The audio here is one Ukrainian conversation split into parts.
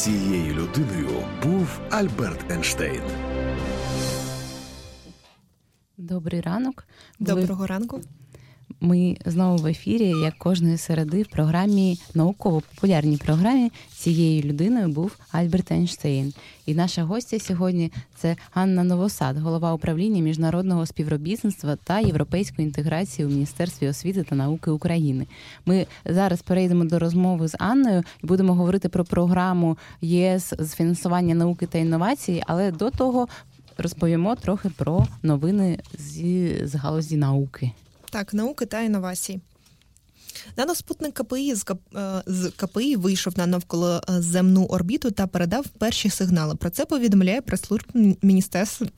Цією людиною був Альберт Ейнштейн. Добрий ранок. Доброго ранку. Ми знову в ефірі, як кожної середи, в програмі науково-популярній програмі цією людиною був Альберт Ейнштейн. І наша гостя сьогодні це Анна Новосад, голова управління міжнародного співробітництва та європейської інтеграції у Міністерстві освіти та науки України. Ми зараз перейдемо до розмови з Анною і будемо говорити про програму ЄС з фінансування науки та інновацій, але до того розповімо трохи про новини зі з галузі науки. Так, науки та інновації. Наноспутник КПІ з е, КПІ вийшов на навколоземну орбіту та передав перші сигнали. Про це повідомляє прес-служба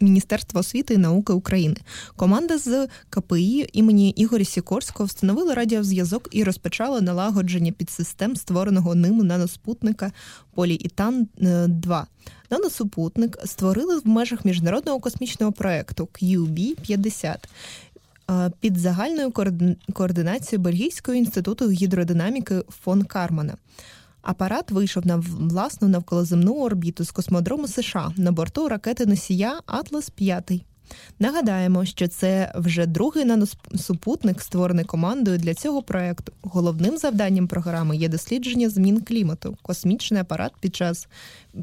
Міністерства освіти і науки України. Команда з КПІ імені Ігоря Сікорського встановила радіозв'язок і розпочала налагодження підсистем створеного ним наноспутника Поліітан 2 Наносупутник створили в межах міжнародного космічного проекту QB-50 під загальною координацією Бельгійського інституту гідродинаміки фон Кармана. Апарат вийшов на власну навколоземну орбіту з космодрому США на борту ракети носія Атлас 5 Нагадаємо, що це вже другий наносупутник, створений командою для цього проекту. Головним завданням програми є дослідження змін клімату. Космічний апарат під час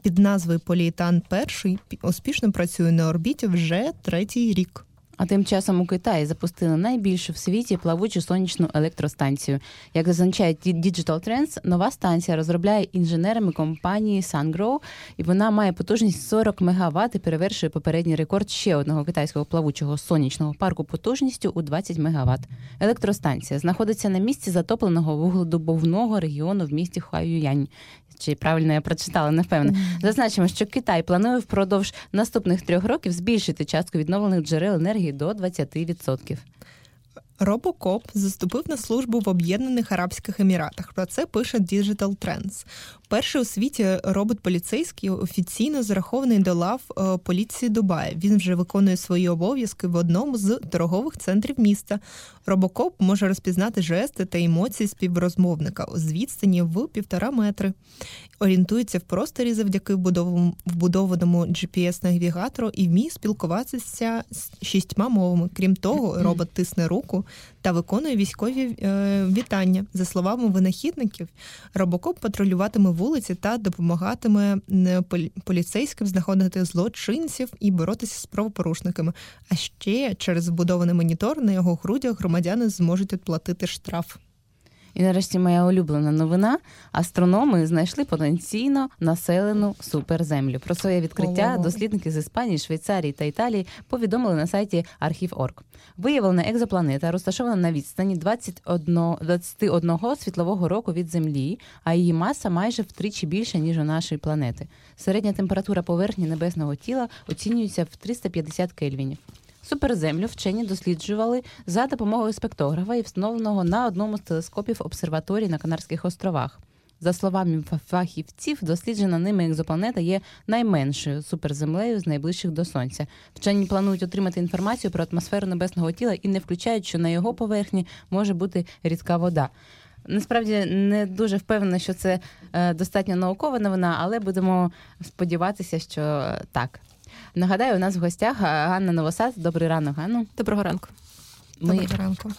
під назвою Поліетан перший успішно працює на орбіті вже третій рік. А тим часом у Китаї запустили найбільшу в світі плавучу сонячну електростанцію. Як зазначає Digital Trends, нова станція розробляє інженерами компанії SunGrow, і вона має потужність 40 МВт і перевершує попередній рекорд ще одного китайського плавучого сонячного парку потужністю у 20 МВт. Електростанція знаходиться на місці затопленого вугледобувного регіону в місті Хуаюянь. Чи правильно я прочитала, не впевнена. Зазначимо, що Китай планує впродовж наступних трьох років збільшити частку відновлених джерел енергії до 20%. Робокоп заступив на службу в Об'єднаних Арабських Еміратах. Про це пише Digital Trends. Перший у світі робот поліцейський офіційно зарахований до лав е, поліції Дубая. Він вже виконує свої обов'язки в одному з торгових центрів міста. Робокоп може розпізнати жести та емоції співрозмовника з відстані в півтора метри. Орієнтується в просторі завдяки вбудованому GPS-навігатору і вміє спілкуватися з шістьма мовами. Крім того, робот тисне руку та виконує військові е, вітання. За словами винахідників, робокоп патрулюватиме вулиці та допомагатиме поліцейським знаходити злочинців і боротися з правопорушниками. А ще через вбудований монітор на його грудях громадяни зможуть відплатити штраф. І нарешті моя улюблена новина: астрономи знайшли потенційно населену суперземлю. Про своє відкриття дослідники з Іспанії, Швейцарії та Італії повідомили на сайті Архів.орг. Виявлена екзопланета розташована на відстані 21, 21 світлового року від Землі, а її маса майже втричі більша ніж у нашої планети. Середня температура поверхні небесного тіла оцінюється в 350 кельвінів. Суперземлю вчені досліджували за допомогою спектографа і встановленого на одному з телескопів обсерваторії на Канарських островах. За словами фахівців, досліджена ними екзопланета є найменшою суперземлею з найближчих до сонця. Вчені планують отримати інформацію про атмосферу небесного тіла і не включають, що на його поверхні може бути рідка вода. Насправді не дуже впевнена, що це е, достатньо наукова новина, але будемо сподіватися, що так. Нагадаю, у нас в гостях Ганна Новосад. Добрий ранок, Ганна. Доброго ранку. Ми... Доброго ранку.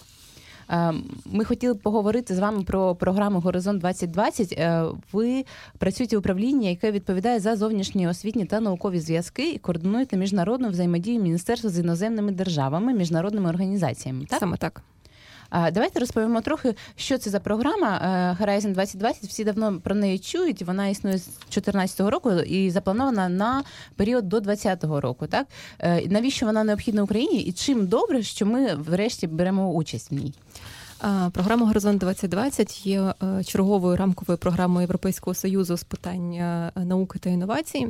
Ми хотіли поговорити з вами про програму Горизонт 2020 е, Ви працюєте в управлінні, яке відповідає за зовнішні освітні та наукові зв'язки і координуєте міжнародну взаємодію Міністерства з іноземними державами, міжнародними організаціями. Так? Саме так. Давайте розповімо трохи, що це за програма е, Horizon 2020. Всі давно про неї чують. Вона існує з 2014 року і запланована на період до 2020 року. Так е, навіщо вона необхідна Україні? І чим добре, що ми врешті беремо участь в ній? Програма Горизонт 2020 є е, черговою рамковою програмою Європейського союзу з питань науки та інновацій.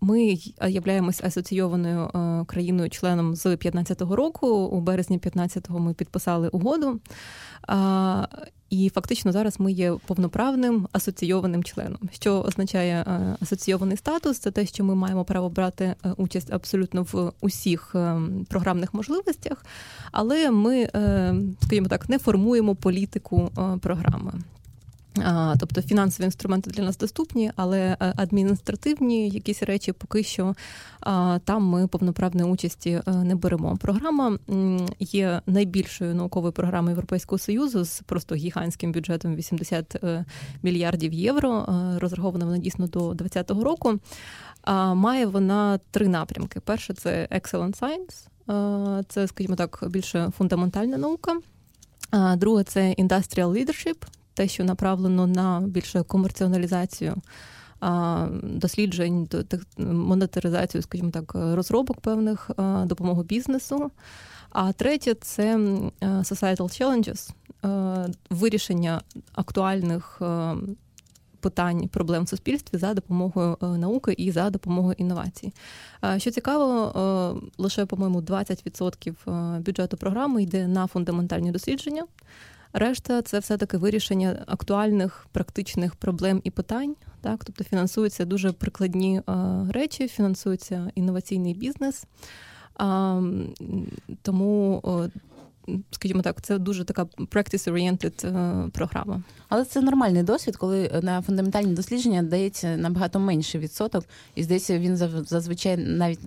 Ми являємось асоційованою е, країною-членом з 2015 року. У березні 2015-го ми підписали угоду. І фактично зараз ми є повноправним асоційованим членом. Що означає е, асоційований статус? Це те, що ми маємо право брати е, участь абсолютно в усіх програмних можливостях, але ми, скажімо так, не формуємо політику програми. Тобто фінансові інструменти для нас доступні, але е, адміністративні якісь речі поки що там ми повноправної участі е, не беремо. Програма є найбільшою науковою програмою Європейського союзу з просто гігантським бюджетом 80 е, мільярдів євро. Розрахована вона дійсно до 2020 року. Має вона три напрямки: перше це Excellent Science, це, скажімо так, більше фундаментальна наука. Друге це Industrial Leadership, те, що направлено на більше комерціоналізацію досліджень, монетаризацію, скажімо так, розробок певних допомогу бізнесу. А третє це societal challenges, вирішення актуальних питань проблем в суспільстві за допомогою науки і за допомогою інновацій. Що цікаво, лише, по-моєму, 20% бюджету програми йде на фундаментальні дослідження. Решта це все-таки вирішення актуальних практичних проблем і питань. Так, тобто фінансуються дуже прикладні речі, фінансується інноваційний бізнес. А, Тому скажімо так, це дуже така practice-oriented е, програма. Але це нормальний досвід, коли на фундаментальні дослідження дається набагато менший відсоток, і здається, він зазвичай навіть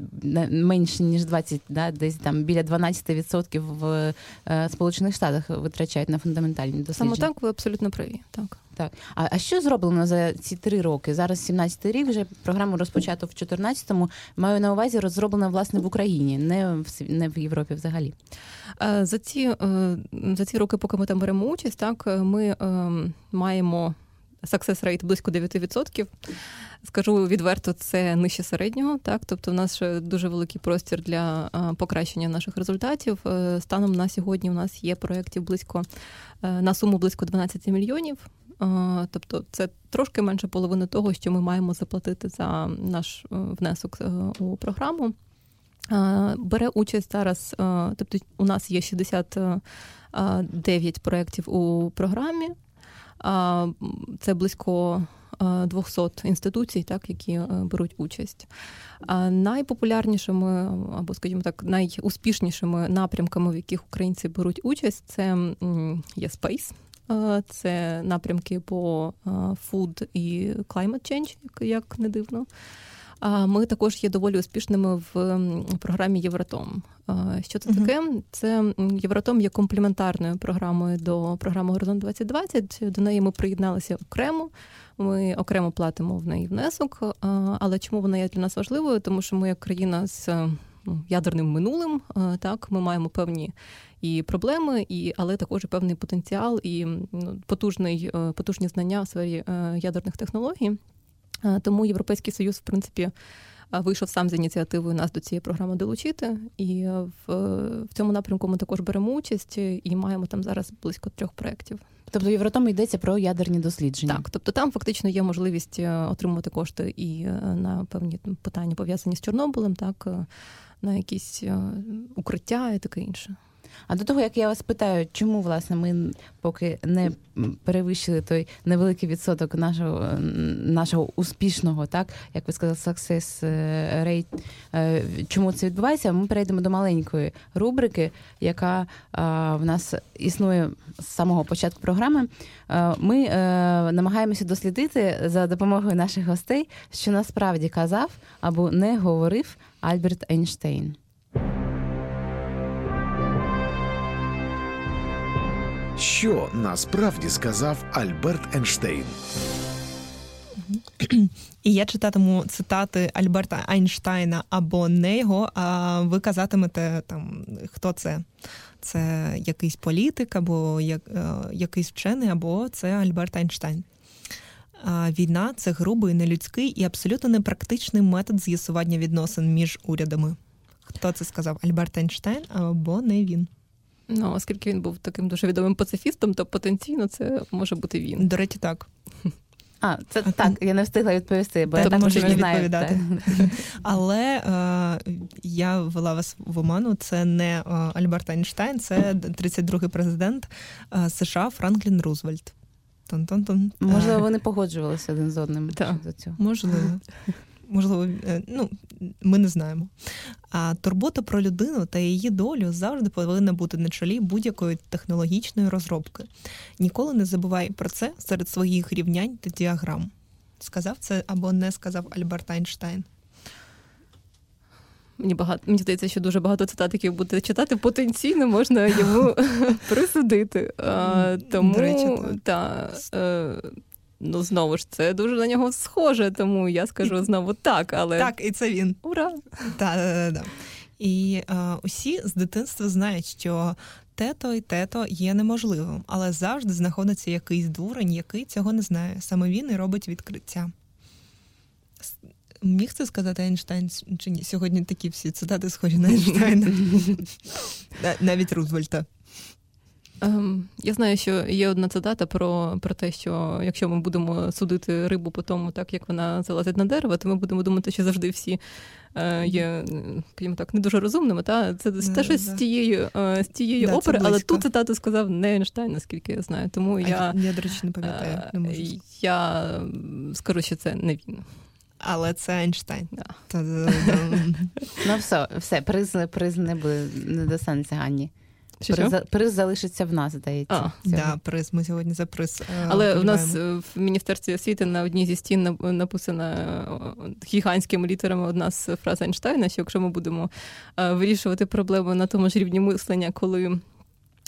менше ніж 20, да, десь там біля 12% в е, Сполучених Штатах витрачають на фундаментальні дослідження. Саме так, ви абсолютно праві. Так. Так, а а що зроблено за ці три роки? Зараз 17-й рік вже програму розпочато в 14-му. Маю на увазі розроблено власне в Україні, не в не в Європі взагалі. Е, за ці е, за ці роки, поки ми там беремо участь, так ми е, маємо success rate близько 9%. Скажу відверто, це нижче середнього. Так, тобто, в нас дуже великий простір для покращення наших результатів. Станом на сьогодні у нас є проєктів близько на суму близько 12 мільйонів. Тобто це трошки менше половини того, що ми маємо заплатити за наш внесок у програму. Бере участь зараз, тобто у нас є 69 проєктів у програмі, це близько 200 інституцій, так, які беруть участь. Найпопулярнішими або, скажімо так, найуспішнішими напрямками, в яких українці беруть участь, це є Space. Це напрямки по food і climate change, як не дивно. Ми також є доволі успішними в програмі Євротом. Що це таке? Це Євротом є комплементарною програмою до програми Горизонт 2020. До неї ми приєдналися окремо. Ми окремо платимо в неї внесок. Але чому вона є для нас важливою? Тому що ми як країна з ну, ядерним минулим, так ми маємо певні і проблеми, і але також і певний потенціал і ну, потужний е, потужні знання в сфері е, ядерних технологій. Тому Європейський Союз, в принципі, вийшов сам з ініціативою нас до цієї програми долучити. І в, в цьому напрямку ми також беремо участь і маємо там зараз близько трьох проєктів. Тобто Євротом йдеться про ядерні дослідження. Так, тобто там фактично є можливість е, отримувати кошти і е, на певні питання пов'язані з Чорнобилем, так е, на якісь укриття і таке інше. А до того, як я вас питаю, чому власне ми поки не перевищили той невеликий відсоток нашого нашого успішного, так як ви сказали, success rate, е, чому це відбувається? Ми перейдемо до маленької рубрики, яка в нас існує з самого початку програми. Е, ми е, намагаємося дослідити за допомогою наших гостей, що насправді казав або не говорив Альберт Ейнштейн. Що насправді сказав Альберт Ейнштейн? І я читатиму цитати Альберта Айнштейна або не його, а ви казатимете там, хто це? Це якийсь політик, або як, е, якийсь вчений, або це Альберт Айнштейн. Війна це грубий, нелюдський і абсолютно непрактичний метод з'ясування відносин між урядами. Хто це сказав? Альберт Айнштейн або не він? Ну, оскільки він був таким дуже відомим пацифістом, то потенційно це може бути він. До речі, так. А, це так, я не встигла відповісти, бо я так можу не знаю. відповідати. Але е, я ввела вас в оману. Це не е, Альберт Айнштейн, це 32-й президент е, США Франклін Рузвельт. Тон-тон-тон. Можливо, вони погоджувалися один з одним. Так, до цього. Можливо. Можливо, е, ну ми не знаємо. А турбота про людину та її долю завжди повинна бути на чолі будь-якої технологічної розробки. Ніколи не забувай про це серед своїх рівнянь та діаграм. Сказав це або не сказав Альберт Айнштайн. Мені багато мені здається, що дуже багато цитат, які буде читати, потенційно можна йому присудити. А, Тому речі, та, е, ну знову ж це дуже на нього схоже, тому я скажу знову так. але... Так, і це він. Ура! Так, І е, усі з дитинства знають, що тето і тето є неможливим, але завжди знаходиться якийсь дурень, який цього не знає. Саме він і робить відкриття. Міг це сказати Ейнштейн чи ні? Сьогодні такі всі цитати схожі на Ейнштейна. Навіть Рузвельта. Ем, я знаю, що є одна цитата про про те, що якщо ми будемо судити рибу по тому, так як вона залазить на дерево, то ми будемо думати, що завжди всі е, є, скажімо так, не дуже розумними. Та Це yeah, те щось yeah. з тієї е, з тієї yeah, опери, але ту цитату сказав не Ейнштейн, наскільки я знаю. Тому а я, я, до речі, не пам'ятаю. Не можу. Е, я скажу, що це не він але це Ейнштейн. Да. Ну все, все, приз, приз не буде, не достанеться Ганні. Що, приз, приз залишиться в нас, здається. А, да, приз. Ми сьогодні за приз. Е, але в нас в міністерстві освіти на одній зі стін написана е, гігантськими літерами одна з фраз Ейнштейна, що якщо ми будемо е, вирішувати проблеми на тому ж рівні мислення, коли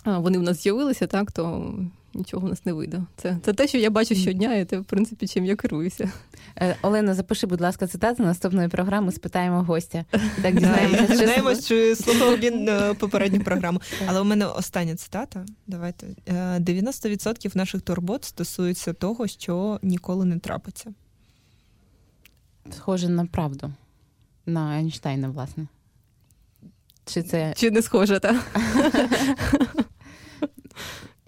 вони в нас з'явилися, так то нічого в нас не вийде. Це це те, що я бачу щодня, і це, в принципі, чим я керуюся. Е, Олена, запиши, будь ласка, цитату наступної програми. Спитаємо гостя. Так дізнаємося, дізнаємось, чи слухав він е, попередню програму. Але у мене остання цитата. Давайте 90% е, наших турбот стосуються того, що ніколи не трапиться. Схоже на правду. На Ейнштейна, власне. Чи це чи не схоже, так?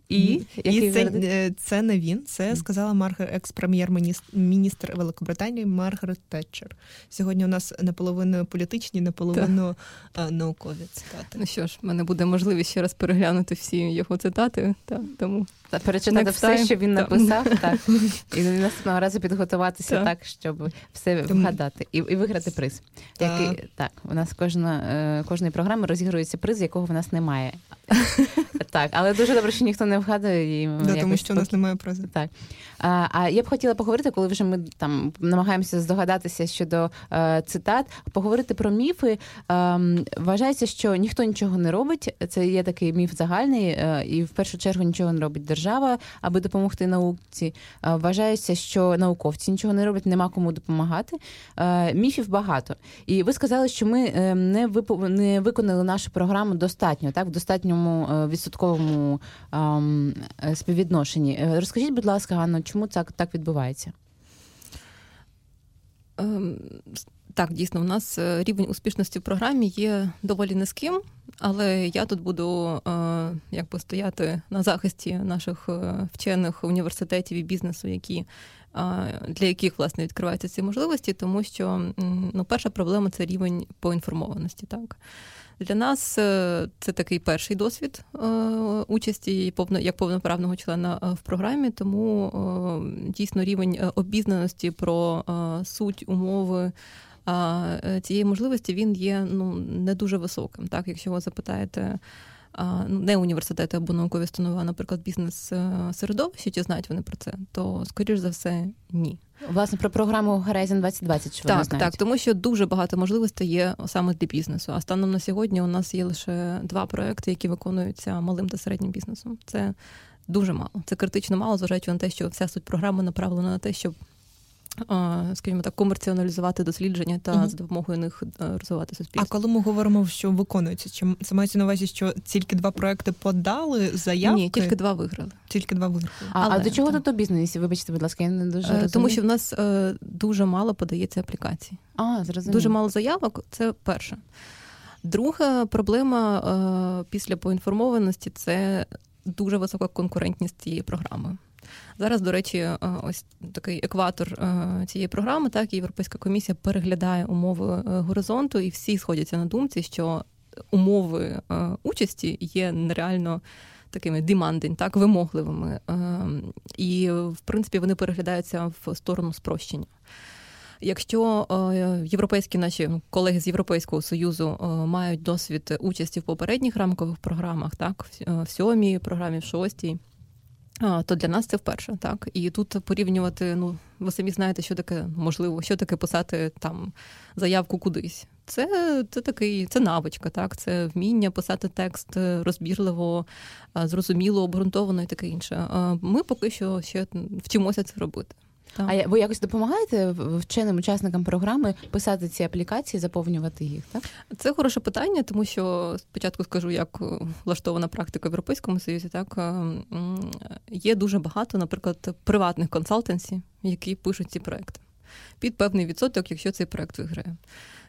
І і це е, це не він, це сказала Маргар, екс-прем'єр-міністр Великобританії Маргарет Тетчер. Сьогодні у нас наполовину політичні, наполовину так. наукові цитати. Ну що ж, в мене буде можливість ще раз переглянути всі його цитати. Та, тому та перечитати все, що він написав, так і наступного разу підготуватися так, так щоб все вгадати і і виграти приз. Який так у нас кожна е, кожної програми розігрується приз, якого в нас немає. Так, але дуже добре, що ніхто не вгадує і да, тому що у нас немає призу. Так а, а я б хотіла поговорити, коли вже ми там намагаємося здогадатися щодо е, цитат, поговорити про міфи. Е, вважається, що ніхто нічого не робить. Це є такий міф загальний, е, і в першу чергу нічого не робить держава, аби допомогти науці. Е, вважається, що науковці нічого не роблять, нема кому допомагати. Е, міфів багато. І ви сказали, що ми е, не не виконали нашу програму достатньо, так в достатньому відсотковому ем, співвідношенні. Розкажіть, будь ласка, Ганно, чому так, так відбувається? Ем, так, дійсно, у нас рівень успішності в програмі є доволі низьким. Але я тут буду е, якби стояти на захисті наших е, вчених університетів і бізнесу, які е, для яких власне відкриваються ці можливості, тому що ну, перша проблема це рівень поінформованості. Так для нас це такий перший досвід участі як повноправного члена в програмі, тому дійсно рівень обізнаності про суть умови. А е, цієї можливості він є ну не дуже високим. Так, якщо ви запитаєте. Ну, не університети або наукові установи, а, наприклад, бізнес-середовище, чи знають вони про це, то скоріш за все ні. Власне про програму Horizon 2020, що так, вони знають. так, тому що дуже багато можливостей є саме для бізнесу. А станом на сьогодні у нас є лише два проекти, які виконуються малим та середнім бізнесом. Це дуже мало. Це критично мало, зважаючи на те, що вся суть програми направлена на те, щоб скажімо так, комерціоналізувати дослідження та uh-huh. з допомогою них е, розвивати суспільство. А коли ми говоримо, що виконується, чи це мається на увазі, що тільки два проекти подали заявки? Ні, тільки два виграли. Тільки два виграли. А, Але, а до чого тут бізнесі? Вибачте, будь ласка, я не дуже розумію. тому, що в нас е, дуже мало подається аплікацій. А, зрозуміло. Дуже мало заявок. Це перше. Друга проблема е, після поінформованості це дуже висока конкурентність цієї програми. Зараз, до речі, е, ось такий екватор е, цієї програми, так Європейська комісія переглядає умови е, горизонту, і всі сходяться на думці, що умови участі є нереально. Такими demanding, так, вимогливими. І, в принципі, вони переглядаються в сторону спрощення. Якщо європейські наші колеги з Європейського союзу мають досвід участі в попередніх рамкових програмах, так в сьомій програмі, в шостій. То для нас це вперше, так і тут порівнювати. Ну ви самі знаєте, що таке можливо, що таке писати там заявку кудись. Це це такий, це навичка, так це вміння писати текст розбірливо, зрозуміло, обґрунтовано і таке інше. Ми поки що ще вчимося це робити. Так. А ви якось допомагаєте вченим учасникам програми писати ці аплікації, заповнювати їх? Так це хороше питання, тому що спочатку скажу, як влаштована практика в Європейському Союзі. Так е, є дуже багато, наприклад, приватних консалтенсів, які пишуть ці проекти під певний відсоток, якщо цей проект виграє.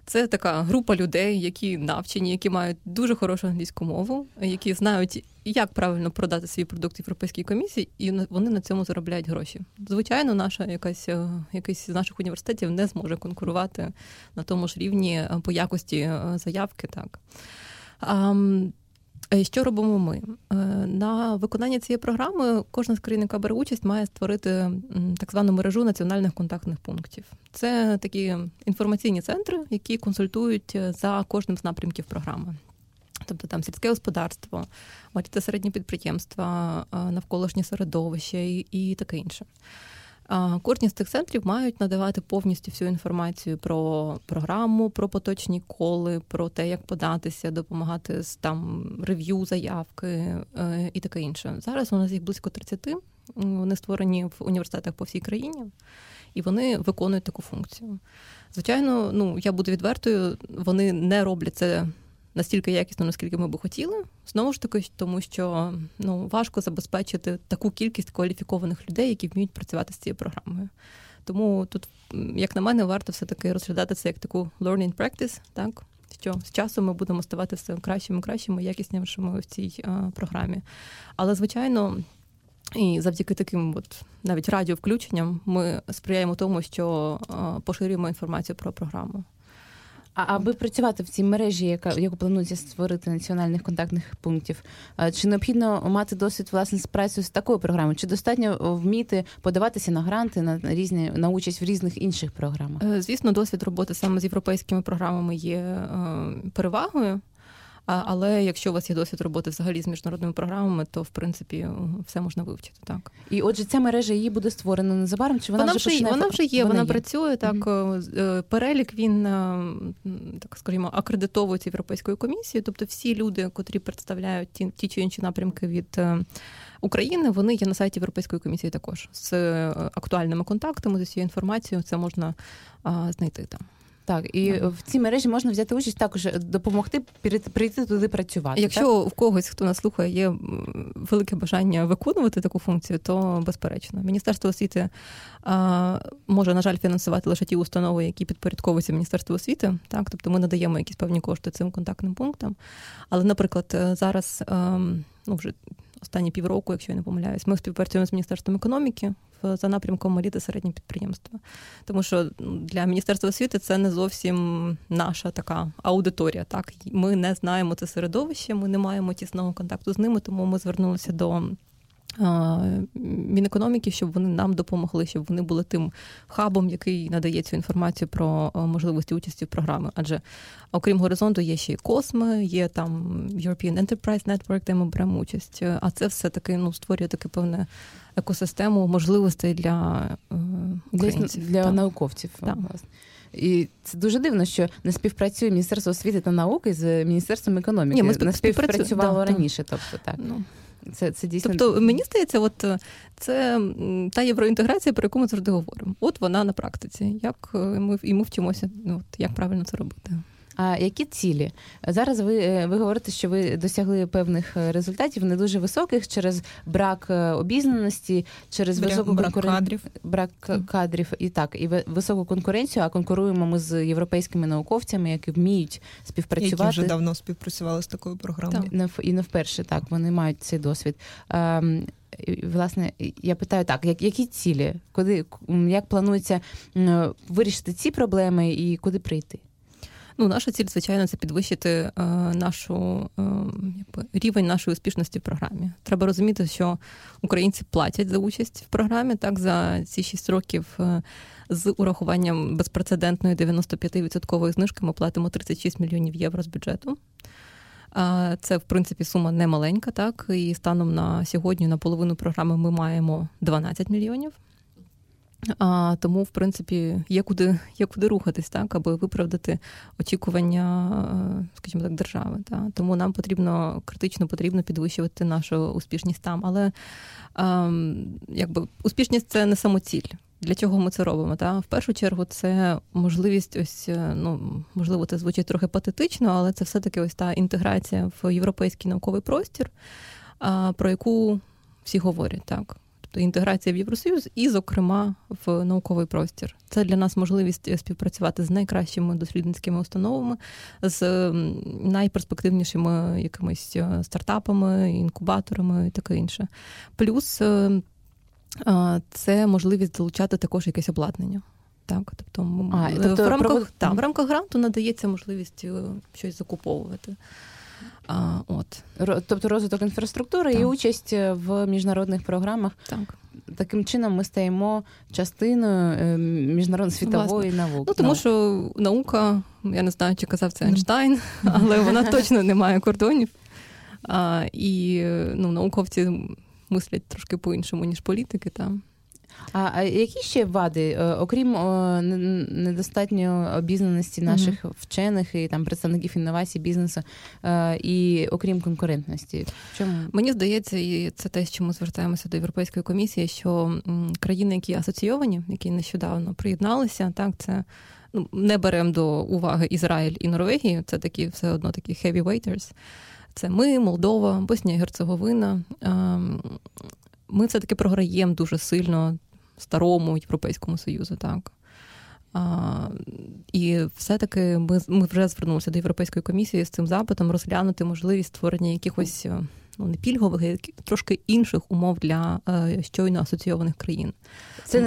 Це така група людей, які навчені, які мають дуже хорошу англійську мову, які знають, як правильно продати свій продукт європейській комісії, і вони на цьому заробляють гроші. Звичайно, наша якась е, якийсь з наших університетів не зможе конкурувати на тому ж рівні е, по якості е, заявки. Так. Е, що робимо ми? Е, на виконання цієї програми кожна з країн, яка бере участь, має створити так звану мережу національних контактних пунктів. Це такі інформаційні центри, які консультують е, за кожним з напрямків програми. Тобто там сільське господарство, малі та середні підприємства, навколишнє середовище і таке інше. Кожні з цих центрів мають надавати повністю всю інформацію про програму, про поточні коли, про те, як податися, допомагати з там рев'ю, заявки е, і таке інше. Зараз у нас їх близько 30, Вони створені в університетах по всій країні, і вони виконують таку функцію. Звичайно, ну я буду відвертою, вони не роблять це настільки якісно, наскільки ми би хотіли. Знову ж таки, тому що ну важко забезпечити таку кількість кваліфікованих людей, які вміють працювати з цією програмою. Тому тут, як на мене, варто все-таки розглядати це як таку learning practice, так що з часом ми будемо ставати все кращими, кращими, якіснішими в цій а, програмі. Але, звичайно, і завдяки таким, от навіть радіовключенням, ми сприяємо тому, що а, поширюємо інформацію про програму. А аби працювати в цій мережі, яка яку планується створити національних контактних пунктів, чи необхідно мати досвід власне з працею з такою програмою? Чи достатньо вміти подаватися на гранти на різні на участь в різних інших програмах? Е, звісно, досвід роботи саме з європейськими програмами є е, перевагою. Але якщо у вас є досвід роботи взагалі з міжнародними програмами, то в принципі все можна вивчити. Так і отже, ця мережа її буде створена незабаром. Чи вона, вона вже починає? вона вже є? Вона, вона є. працює так. Mm-hmm. Перелік він е, так скажімо акредитовується європейською комісією. Тобто, всі люди, котрі представляють ті, ті чи інші напрямки від. України вони є на сайті Європейської комісії також з актуальними контактами з усією інформацією. Це можна а, знайти там. Так, і mm. в цій мережі можна взяти участь також допомогти прийти туди працювати. Якщо так? в когось, хто нас слухає, є велике бажання виконувати таку функцію, то безперечно. Міністерство освіти а, може, на жаль, фінансувати лише ті установи, які підпорядковуються Міністерству освіти. Так, тобто ми надаємо якісь певні кошти цим контактним пунктам. Але, наприклад, е, зараз ем, ну вже останні півроку, якщо я не помиляюсь, ми співпрацюємо з міністерством економіки за напрямком малі та середні підприємства. Тому що для міністерства освіти це не зовсім наша така аудиторія. Так, ми не знаємо це середовище, ми не маємо тісного контакту з ними, тому ми звернулися до Мінекономіки, щоб вони нам допомогли, щоб вони були тим хабом, який надає цю інформацію про можливості участі в програми. Адже окрім горизонту, є ще й Косми, є там European Enterprise Network, де ми беремо участь. А це все таки ну створює таке певне екосистему можливостей для е, українців. для, для науковців. Так. І це дуже дивно, що не співпрацює Міністерство освіти та науки з Міністерством економіки. Ні, ми не співпрацювало да, раніше. Тобто так. Ну. Це це дійсно. Тобто, мені здається, от е, це та євроінтеграція, про яку ми завжди говоримо. От вона на практиці. Як е, ми і ми вчимося, ну, от, як правильно це робити. А які цілі зараз? Ви е, ви говорите, що ви досягли певних е, результатів не дуже високих через брак е, обізнаності, через брак, високу брак конкурен... кадрів, брак кадрів і так, і високу конкуренцію. А конкуруємо ми з європейськими науковцями, які вміють співпрацювати. Які вже давно співпрацювали з такою програмою. Так. І не вперше так вони мають цей досвід. Ем, власне, я питаю так: які цілі, куди як планується вирішити ці проблеми і куди прийти? Ну, наша ціль, звичайно, це підвищити е, нашу е, якби, рівень нашої успішності в програмі. Треба розуміти, що українці платять за участь в програмі. Так, за ці 6 років е, з урахуванням безпрецедентної 95% знижки ми платимо 36 мільйонів євро з бюджету. Це, в принципі, сума не маленька, так і станом на сьогодні на половину програми ми маємо 12 мільйонів. А, Тому, в принципі, є куди є куди рухатись, так, аби виправдати очікування, скажімо так, держави. Так. Тому нам потрібно критично потрібно підвищувати нашу успішність там. Але а, якби успішність це не самоціль. Для чого ми це робимо? Та? В першу чергу це можливість, ось е, ну можливо, це звучить трохи патетично, але це все-таки ось та інтеграція в європейський науковий простір, про яку всі говорять так. Тобто інтеграція в Євросоюз і, зокрема, в науковий простір. Це для нас можливість співпрацювати з найкращими дослідницькими установами, з найперспективнішими якимись е, стартапами, інкубаторами і таке інше. Плюс е, це можливість долучати також якесь обладнання. Так, тобто, а, тобто в рамках провод... та, в рамках гранту надається можливість е, щось закуповувати. А, от. Тобто розвиток інфраструктури так. і участь е, в міжнародних програмах. Так. Таким чином ми стаємо частиною е, міжнародної світової науки. Ну тому що наука, я не знаю, чи казав це Ейнштайн, але вона точно не має кордонів. А, І ну, науковці мислять трошки по-іншому, ніж політики. Там. А, які ще вади, е, окрім о, недостатньої обізнаності наших mm вчених і там представників інновацій бізнесу, е, і окрім конкурентності? Чому мені здається, і це те, що ми звертаємося до Європейської комісії, що країни, які асоційовані, які нещодавно приєдналися, так це. Ну, не беремо до уваги Ізраїль і Норвегію, це такі все одно такі heavy Це ми, Молдова, Боснія Герцеговина. Ем, ми все-таки програємо дуже сильно старому Європейському Союзу, так. А, І все-таки ми ми вже звернулися до Європейської комісії з цим запитом розглянути можливість створення якихось ну не пільгових, а трошки інших умов для е, щойно асоційованих країн. Це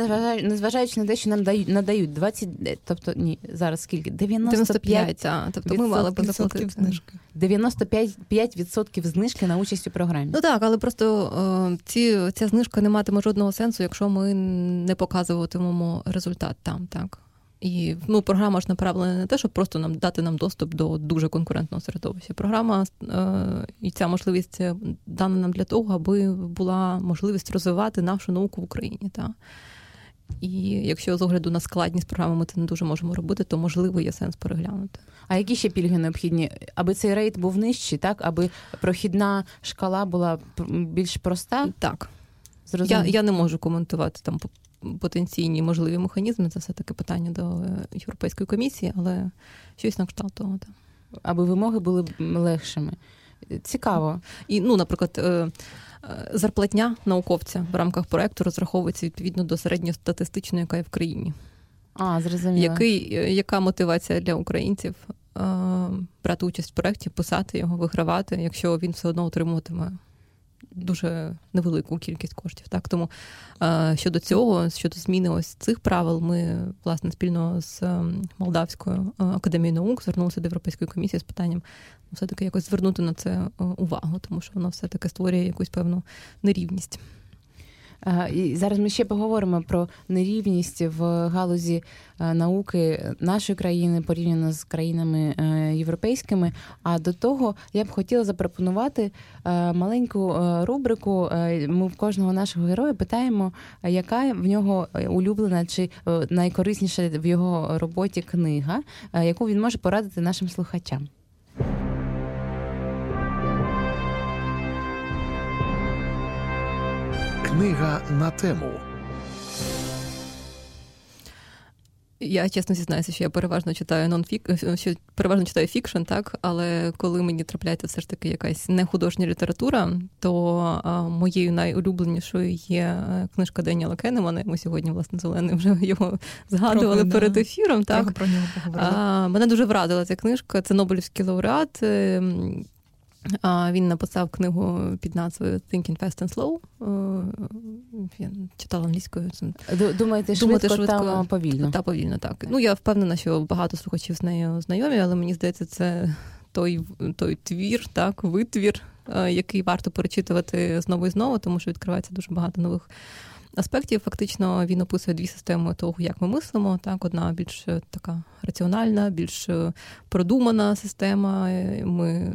незважаючи на те, що нам дають надають 20, тобто ні, зараз скільки? 95, 95 а, тобто ми мали б заплатити знижки. 95% знижки на участь у програмі. Ну так, але просто е, ці, ця знижка не матиме жодного сенсу, якщо ми не показуватимемо результат там, так. І ну, програма ж направлена не те, щоб просто нам дати нам доступ до дуже конкурентного середовища. Програма е, і ця можливість дана нам для того, аби була можливість розвивати нашу науку в Україні. Та. І якщо з огляду на складність програми ми це не дуже можемо робити, то можливо є сенс переглянути. А які ще пільги необхідні? Аби цей рейд був нижчий, так аби прохідна шкала була більш проста? Так. Я я не можу коментувати там потенційні можливі механізми. Це все таки питання до е, Європейської комісії, але щось на кшталт того. Так. Аби вимоги були легшими. Цікаво. І, ну, наприклад, е, е, зарплатня науковця в рамках проекту розраховується відповідно до середньостатистичної, яка є в країні. А, зрозуміло. Який, Яка мотивація для українців брати участь в проєкті, писати його, вигравати, якщо він все одно отримуватиме дуже невелику кількість коштів. Так тому щодо цього, щодо зміни ось цих правил, ми власне спільно з ем, Молдавською е, академією наук звернулися до Європейської комісії з питанням ну, все таки якось звернути на це е, увагу, тому що воно все таки створює якусь певну нерівність. І зараз ми ще поговоримо про нерівність в галузі е, науки нашої країни порівняно з країнами е, європейськими. А до того я б хотіла запропонувати е, маленьку рубрику. Ми в кожного нашого героя питаємо, яка в нього улюблена чи найкорисніша в його роботі книга, яку він може порадити нашим слухачам. Книга на тему. Я чесно зізнаюся, що я переважно читаю нонфік, що переважно читаю fiction, так але коли мені трапляється все ж таки якась нехудожня література, то а, моєю найулюбленішою є е, книжка Деніела Канемана. Ми сьогодні, власне, з Оленою вже його згадували про, перед ефіром. Так про нього поговорили. А, Мене дуже вразила ця книжка. Це Нобелівський лауреат. Він написав книгу під назвою Thinking Fast and Slow. Я читала англійською. Думаєте, швидко, швидко та повільно? Та повільно, так. Ну, я впевнена, що багато слухачів з нею знайомі, але мені здається, це той той твір, так, витвір, який варто перечитувати знову і знову, тому що відкривається дуже багато нових аспектів. Фактично він описує дві системи того, як ми мислимо. Так, одна більш така раціональна, більш продумана система. Ми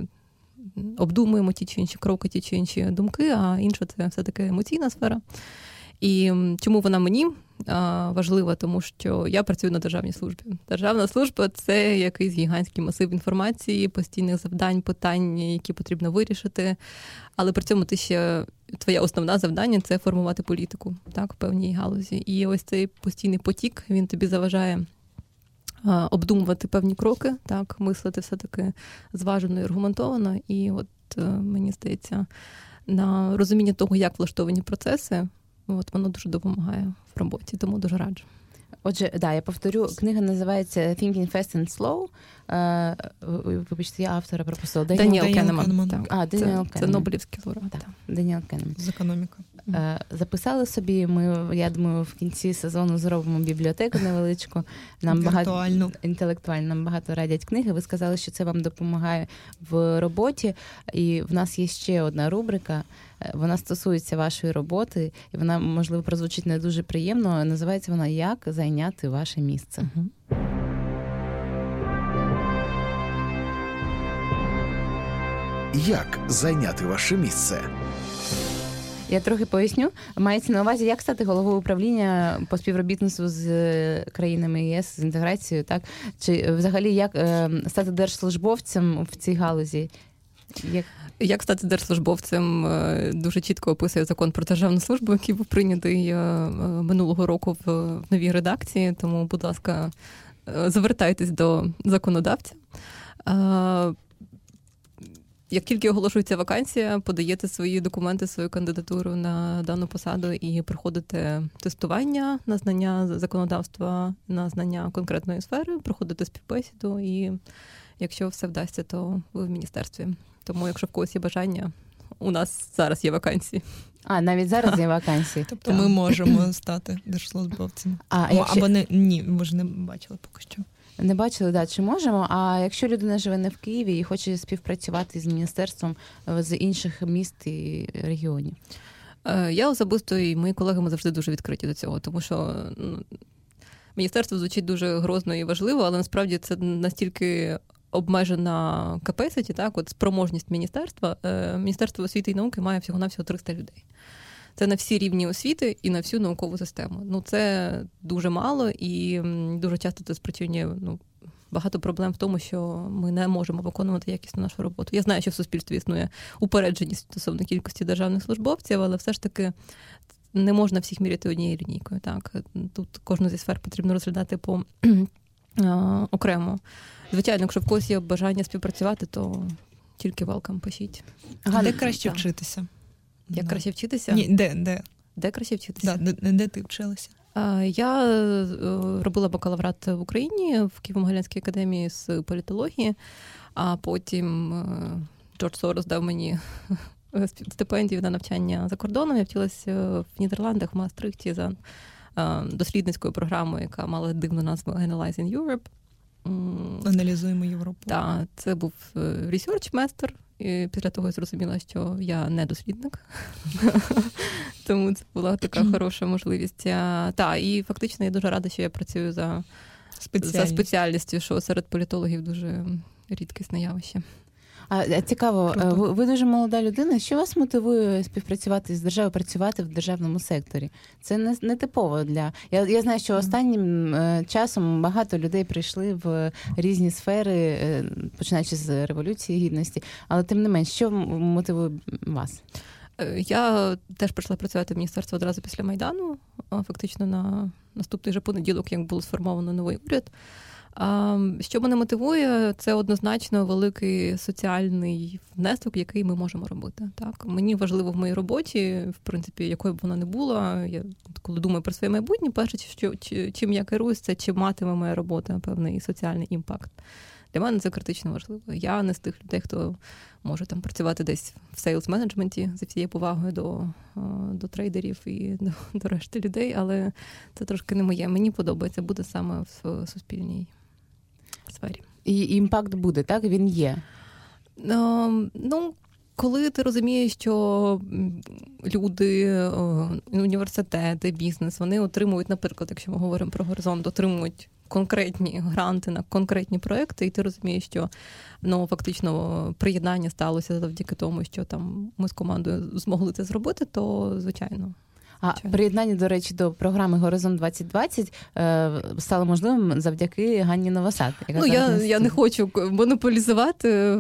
обдумуємо ті чи інші кроки, ті чи інші думки, а інша це все-таки емоційна сфера. І чому вона мені важлива? Тому що я працюю на державній службі. Державна служба це якийсь гігантський масив інформації, постійних завдань, питань, які потрібно вирішити. Але при цьому ти ще твоє основне завдання це формувати політику так, в певній галузі. І ось цей постійний потік він тобі заважає обдумувати певні кроки, так, мислити все-таки зважено і аргументовано. І от е, мені здається, на розуміння того, як влаштовані процеси, от воно дуже допомагає в роботі, тому дуже раджу. Отже, да, я повторю, книга називається Thinking Fast and Slow. Е, вибачте, я автора пропустила. Даніел Кенеман. Так. А, Даніел Кенеман. Це Нобелівський лауреат. Так, Даніел Кенеман. З економіки. Е, записали собі. Ми, я думаю, в кінці сезону зробимо бібліотеку невеличку. Нам багато інтелектуально нам багато радять книги. Ви сказали, що це вам допомагає в роботі. І в нас є ще одна рубрика. Е, вона стосується вашої роботи, і вона можливо прозвучить не дуже приємно. Називається вона Як зайняти ваше місце. Угу. Як зайняти ваше місце? Я трохи поясню. Мається на увазі, як стати головою управління по співробітництву з е, країнами ЄС з інтеграцією, так чи взагалі як е, стати держслужбовцем в цій галузі? Як як стати держслужбовцем е, дуже чітко описує закон про державну службу, який був прийнятий минулого року в новій редакції. Тому, будь ласка, звертайтесь до законодавця. Як тільки оголошується вакансія, подаєте свої документи, свою кандидатуру на дану посаду і проходите тестування на знання законодавства, на знання конкретної сфери, проходите співбесіду, і якщо все вдасться, то ви в міністерстві. Тому, якщо в когось є бажання, у нас зараз є вакансії. А навіть зараз є вакансії. Тобто ми можемо стати держслужбовцями. А, якщо... Або не ні, ми ж не бачили поки що. Не бачили, да, чи можемо. А якщо людина живе не в Києві і хоче співпрацювати з міністерством е, з інших міст і регіонів? Е, я особисто і мої колеги ми завжди дуже відкриті до цього, тому що ну, міністерство звучить дуже грозно і важливо, але насправді це настільки. Обмежена capacity, так, от спроможність міністерства. Е, Міністерство освіти і науки має всього-навсього 300 людей. Це на всі рівні освіти і на всю наукову систему. Ну це дуже мало і дуже часто це спричинює ну, багато проблем в тому, що ми не можемо виконувати якісно нашу роботу. Я знаю, що в суспільстві існує упередженість стосовно кількості державних службовців, але все ж таки. Не можна всіх міряти однією лінійкою. Так тут кожну зі сфер потрібно розглядати по окремо. Звичайно, якщо в когось є бажання співпрацювати, то тільки welcome, пишіть. Ага, де краще так. вчитися? Як да. краще вчитися? Ні, Де де? Де краще вчитися? Да, де, де ти вчилася? Я е, робила бакалаврат в Україні в Києво-Могилянській академії з політології, а потім е, Джордж Сорос дав мені стипендію на навчання за кордоном. Я вчилася в Нідерландах, в Маастрихті за е, дослідницькою програмою, яка мала дивну назву Analyzing Europe. Аналізуємо Європу. Так, це був research master. І Після того я зрозуміла, що я не дослідник, тому це була така хороша можливість. Так, і фактично я дуже рада, що я працюю за за спеціальністю, що серед політологів дуже рідкісне явище. А цікаво, е, ви, ви дуже молода людина. Що вас мотивує співпрацювати з державою, працювати в державному секторі? Це не, не типово для я. Я знаю, що останнім е, часом багато людей прийшли в різні сфери, е, починаючи з революції гідності, але тим не менш, що мотивує вас? Я теж прийшла працювати в міністерство одразу після майдану. Фактично на наступний же понеділок, як було сформовано новий уряд. Що мене мотивує, це однозначно великий соціальний внесок, який ми можемо робити. Так мені важливо в моїй роботі, в принципі, якою б вона не була. Я коли думаю про своє майбутнє, перше, що чим я керуюсь, це чи матиме моя робота певний соціальний impact Для мене це критично важливо. Я не з тих людей, хто може там працювати десь в sales менеджменті зі всією повагою до до трейдерів і до, до решти людей, але це трошки не моє. Мені подобається бути саме в суспільній сфері. І impact буде, так? Він є. Ем, ну, коли ти розумієш, що люди, університети, бізнес, вони отримують, наприклад, якщо ми говоримо про горизонт, отримують конкретні гранти на конкретні проекти, і ти розумієш, що ну фактично приєднання сталося завдяки тому, що там ми з командою змогли це зробити, то звичайно а приєднання, до речі, до програми Горизонт 2020 е, стало можливим завдяки Ганні Новосад. Яка ну я я не хочу монополізувати.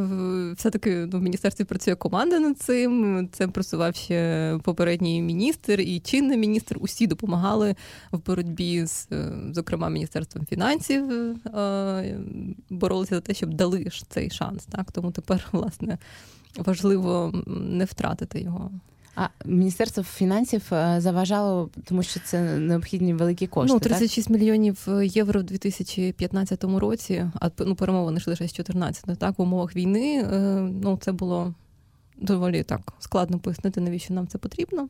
Все таки ну, в міністерстві працює команда над цим. Це просував ще попередній міністр і чинний міністр. Усі допомагали в боротьбі з, е, зокрема, міністерством фінансів, е, боролися за те, щоб дали ж цей шанс. Так тому тепер власне важливо не втратити його. А міністерство фінансів е, заважало, тому що це необхідні великі кошти. Ну 36 так? мільйонів євро в 2015 році. А ну перемовини йшли лише з 14 Так в умовах війни е, ну це було доволі так складно пояснити, навіщо нам це потрібно.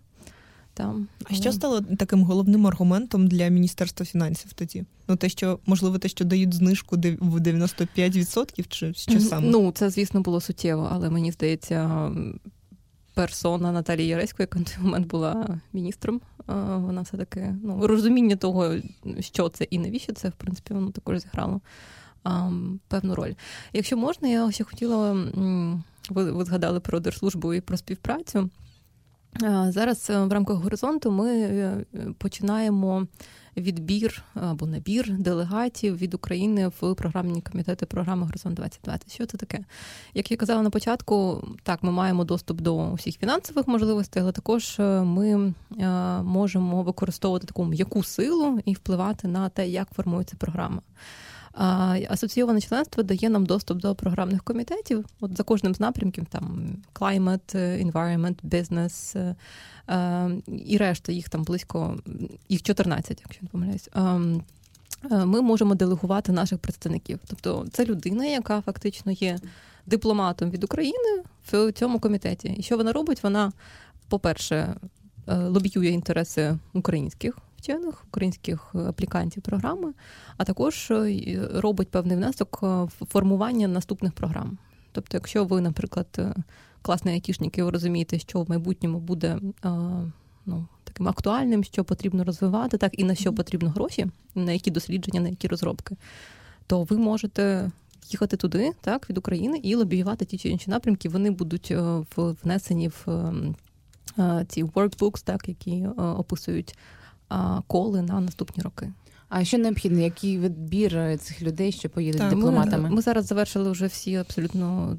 Там а що стало таким головним аргументом для міністерства фінансів тоді? Ну те, що можливо, те, що дають знижку в 95%, чи що саме? Ну це звісно було суттєво, але мені здається, персона Наталії Яреської, яка на той момент була міністром. Вона все-таки ну, розуміння того, що це і навіщо це, в принципі, воно також зіграло певну роль. Якщо можна, я ще хотіла, ви, ви згадали про держслужбу і про співпрацю. Зараз е, в рамках горизонту ми е, починаємо відбір або набір делегатів від України в програмні комітети програми Горизонт 2020. Що це таке? Як я казала на початку, так ми маємо доступ до усіх фінансових можливостей, але також е, ми можемо використовувати таку м'яку силу і впливати на те, як формується програма. Асоційоване членство дає нам доступ до програмних комітетів. От за кожним з напрямків там climate, environment, business е, е, і решта їх там близько, їх 14, якщо не помиляюсь. Ем, е, ми можемо делегувати наших представників. Тобто це людина, яка фактично є дипломатом від України в цьому комітеті. І що вона робить? Вона, по-перше, лобіює інтереси українських вчених, українських аплікантів програми, а також е, робить певний внесок е, в формування наступних програм. Тобто, якщо ви, наприклад, е, класний айтішник, і ви розумієте, що в майбутньому буде ну, таким актуальним, що потрібно розвивати, так і на що потрібно гроші, на які дослідження, на які розробки, то ви можете. Їхати туди, так, від України і лобіювати ті чи інші напрямки. Вони будуть внесені в ці workbooks, так, які описують коли на наступні роки. А що необхідно? Який відбір цих людей, що поїдуть так, дипломатами? Ми, ми зараз завершили вже всі абсолютно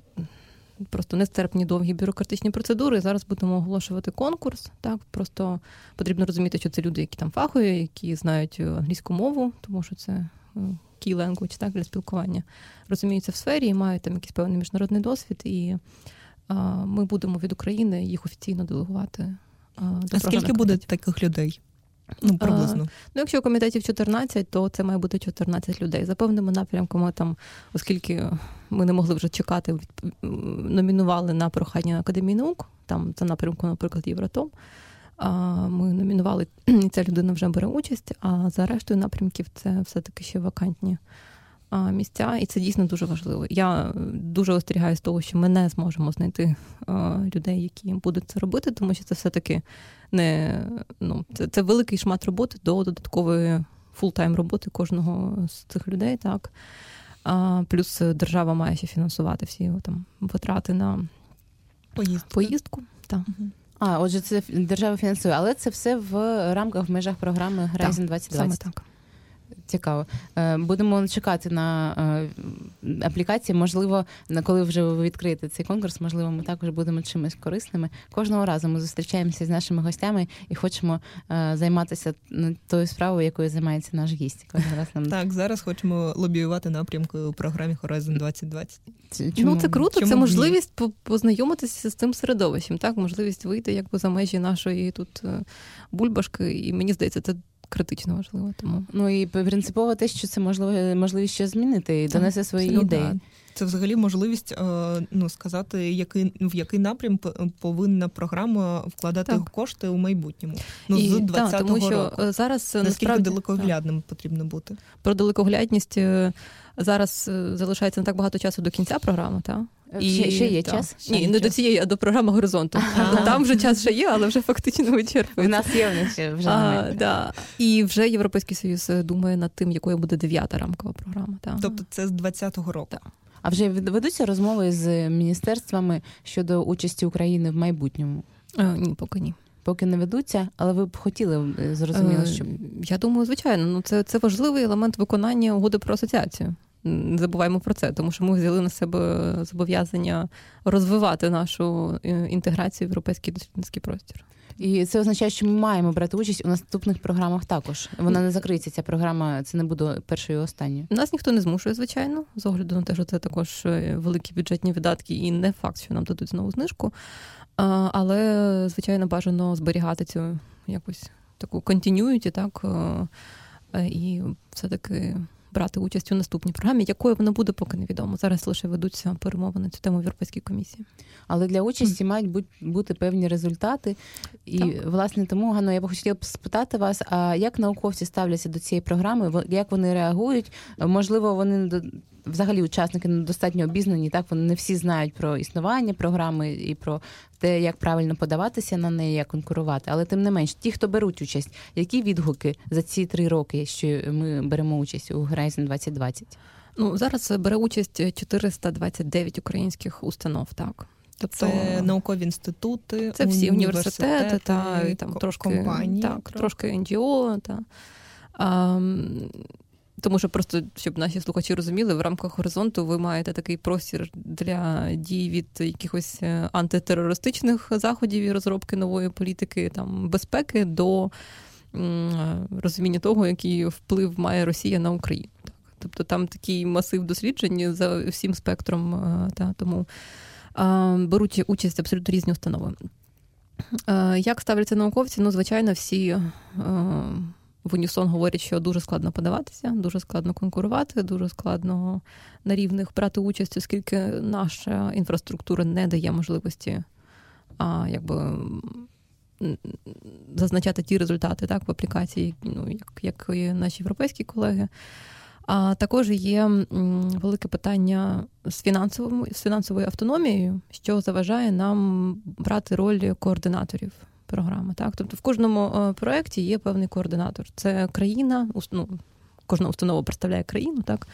просто нестерпні довгі бюрократичні процедури. Зараз будемо оголошувати конкурс. Так, просто потрібно розуміти, що це люди, які там фахові, які знають англійську мову, тому що це е, key language, так для спілкування, розуміються в сфері і мають там якийсь певний міжнародний досвід. І а, ми будемо від України їх офіційно делегувати. А, до а скільки буде таких людей? Ну, приблизно. А, ну, якщо комітетів 14, то це має бути 14 людей. За певними напрямками, там, оскільки ми не могли вже чекати, номінували на прохання Академії наук, там за напрямку, наприклад, Євротом. А ми номінували, і ця людина вже бере участь, а за рештою напрямків це все-таки ще вакантні місця, і це дійсно дуже важливо. Я дуже остерігаюся того, що ми не зможемо знайти людей, які будуть це робити, тому що це все-таки не ну, це, це великий шмат роботи до додаткової full-time роботи кожного з цих людей. так. А, Плюс держава має ще фінансувати всі його там витрати на поїздку. поїздку так. А, отже, це держава фінансує, але це все в рамках в межах програми Horizon 2020. Саме так. Цікаво. Е, будемо чекати на е, аплікації. Можливо, коли вже ви відкриєте цей конкурс, можливо, ми також будемо чимось корисними. Кожного разу ми зустрічаємося з нашими гостями і хочемо е, займатися тою справою, якою займається наш гість. раз нам... Так, зараз хочемо лобіювати напрямку у програмі Horizon 2020. Чому? Ну це круто. Чому це можливість познайомитися з цим середовищем. Так, можливість вийти якби за межі нашої тут бульбашки, і мені здається, це критично важливо. Тому ну і принципово те, що це можливо можливість ще змінити і донесе свої ну, ідеї. Да. Це взагалі можливість ну сказати, який в який напрям повинна програма вкладати так. кошти у майбутньому. Ну і, з 20-го так, тому що року. зараз наскільки насправді, далекоглядним так. потрібно бути про далекоглядність зараз залишається не так багато часу до кінця програми, так? І ще, ще є та. час? Ще Ні, не час. до цієї, а до програми горизонту. Ага. Там вже час ще є, але вже фактично вичерпується. У нас є в ще вже а, да. І вже Європейський Союз думає над тим, якою буде дев'ята рамкова програма. Та. Тобто це з 20-го року. Так. А вже ведуться розмови з міністерствами щодо участі України в майбутньому? А, ні, поки ні. Поки не ведуться, але ви б хотіли зрозуміло, що я думаю, звичайно, ну це це важливий елемент виконання угоди про асоціацію не забуваємо про це, тому що ми взяли на себе зобов'язання розвивати нашу е, інтеграцію в європейський дослідницький простір. І це означає, що ми маємо брати участь у наступних програмах також. Вона не закриється. Ця програма це не буде першою і останньою. Нас ніхто не змушує, звичайно, з огляду на те, що це також е, великі бюджетні видатки, і не факт, що нам дадуть знову знижку. Але, звичайно, бажано зберігати цю якусь таку континюїті, так е, і все-таки брати участь у наступній програмі, якою вона буде, поки невідомо. Зараз лише ведуться перемовини цю тему в Європейській комісії. Але для участі mm. мають бути певні результати. І так. власне тому Гано, я б хотіла б спитати вас: а як науковці ставляться до цієї програми? як вони реагують? Можливо, вони взагалі учасники недостатньо обізнані. Так вони не всі знають про існування програми і про те, як правильно подаватися на неї, як конкурувати. Але тим не менш, ті, хто беруть участь, які відгуки за ці три роки, що ми беремо участь у Horizon 2020? Ну зараз бере участь 429 українських установ. Так. Тобто це наукові інститути, це всі університети, університети та і там трошки компанії, так, трошки НГО. Та. А, тому що просто щоб наші слухачі розуміли, в рамках горизонту ви маєте такий простір для дій від якихось е, антитерористичних заходів і розробки нової політики, там безпеки до розуміння того, який вплив має Росія на Україну. Тобто там такий масив досліджень за всім спектром, е, та тому беруть участь абсолютно різні установи. Е, як ставляться науковці? Ну, звичайно, всі в унісон говорять, що дуже складно подаватися, дуже складно конкурувати, дуже складно на рівних брати участь, оскільки наша інфраструктура не дає можливості а, якби, зазначати ті результати так, в аплікації, ну, як, як і наші європейські колеги. А також є велике питання з фінансовою з фінансовою автономією, що заважає нам брати роль координаторів програми. Так, тобто в кожному е, проєкті є певний координатор. Це країна, ну, кожна установа представляє країну, так,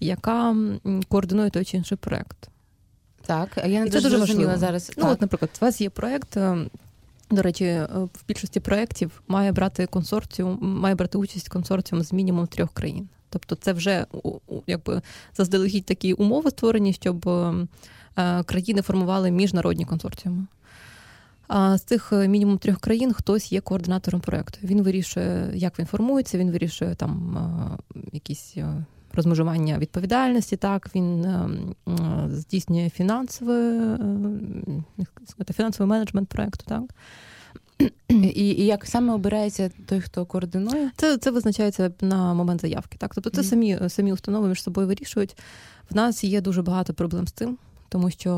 яка координує той чи інший проєкт. Так, а я не І це дуже важливо зараз. Ну, так. от, наприклад, у вас є проєкт. Е, до речі, е, в більшості проєктів має брати консорціум, має брати участь консорціум з мінімум трьох країн. Тобто, це вже якби заздалегідь такі умови створені, щоб країни формували міжнародні консорціуми. А з цих е, мінімум трьох країн хтось є координатором проекту. Він вирішує, як він формується, він вирішує там якісь е, розмежування відповідальності. Так він е, здійснює фінансове фінансовий менеджмент проекту. Так. І і як саме обирається той, хто координує? Це це визначається на момент заявки. Так, тобто це самі самі установи між собою вирішують. В нас є дуже багато проблем з тим тому що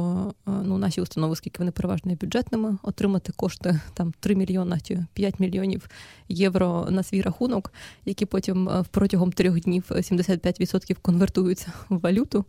е, ну, наші установи, скільки вони переважно є бюджетними, отримати кошти там 3 мільйона чи 5 мільйонів євро на свій рахунок, які потім е, протягом трьох днів 75% конвертуються в валюту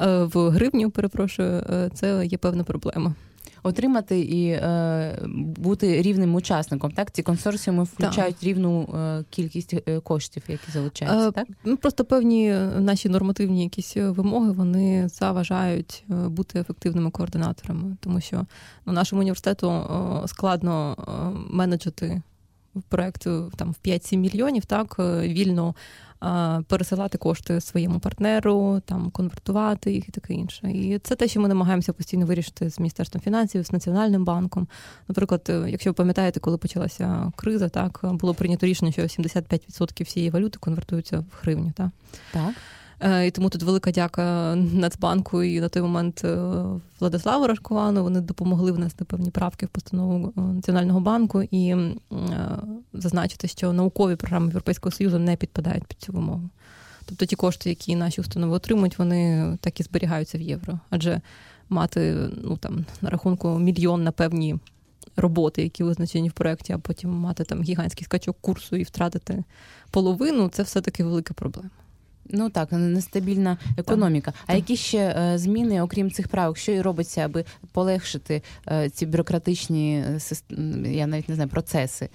е, в гривню. Перепрошую, це є певна проблема отримати і е, бути рівним учасником. Так, ці консорціуми включають так. рівну е, кількість е, коштів, які залучаються. Е, так ну просто певні наші нормативні якісь вимоги вони заважають бути ефективними координаторами, тому що ну, нашому університету складно менеджити проект там в 5-7 мільйонів, так вільно пересилати кошти своєму партнеру, там конвертувати їх і таке інше. І це те, що ми намагаємося постійно вирішити з міністерством фінансів, з національним банком. Наприклад, е, якщо ви пам'ятаєте, коли почалася криза, так було прийнято рішення, що 75% всієї валюти конвертуються в гривню. Так? Так. Е, і тому тут велика дяка Нацбанку і на той момент Владиславу Рашковану. Вони допомогли внести певні правки в постанову Національного банку і зазначити, що наукові програми Європейського Союзу не підпадають під цю вимогу. Тобто ті кошти, які наші установи отримують, вони так і зберігаються в євро. Адже мати ну там на рахунку мільйон на певні роботи, які визначені в проєкті, а потім мати там гігантський скачок курсу і втратити половину, це все-таки велика проблема. Ну так, нестабільна економіка. Так. А які ще е, зміни, окрім цих правок, що і робиться, аби полегшити е, ці бюрократичні я навіть не знаю процеси?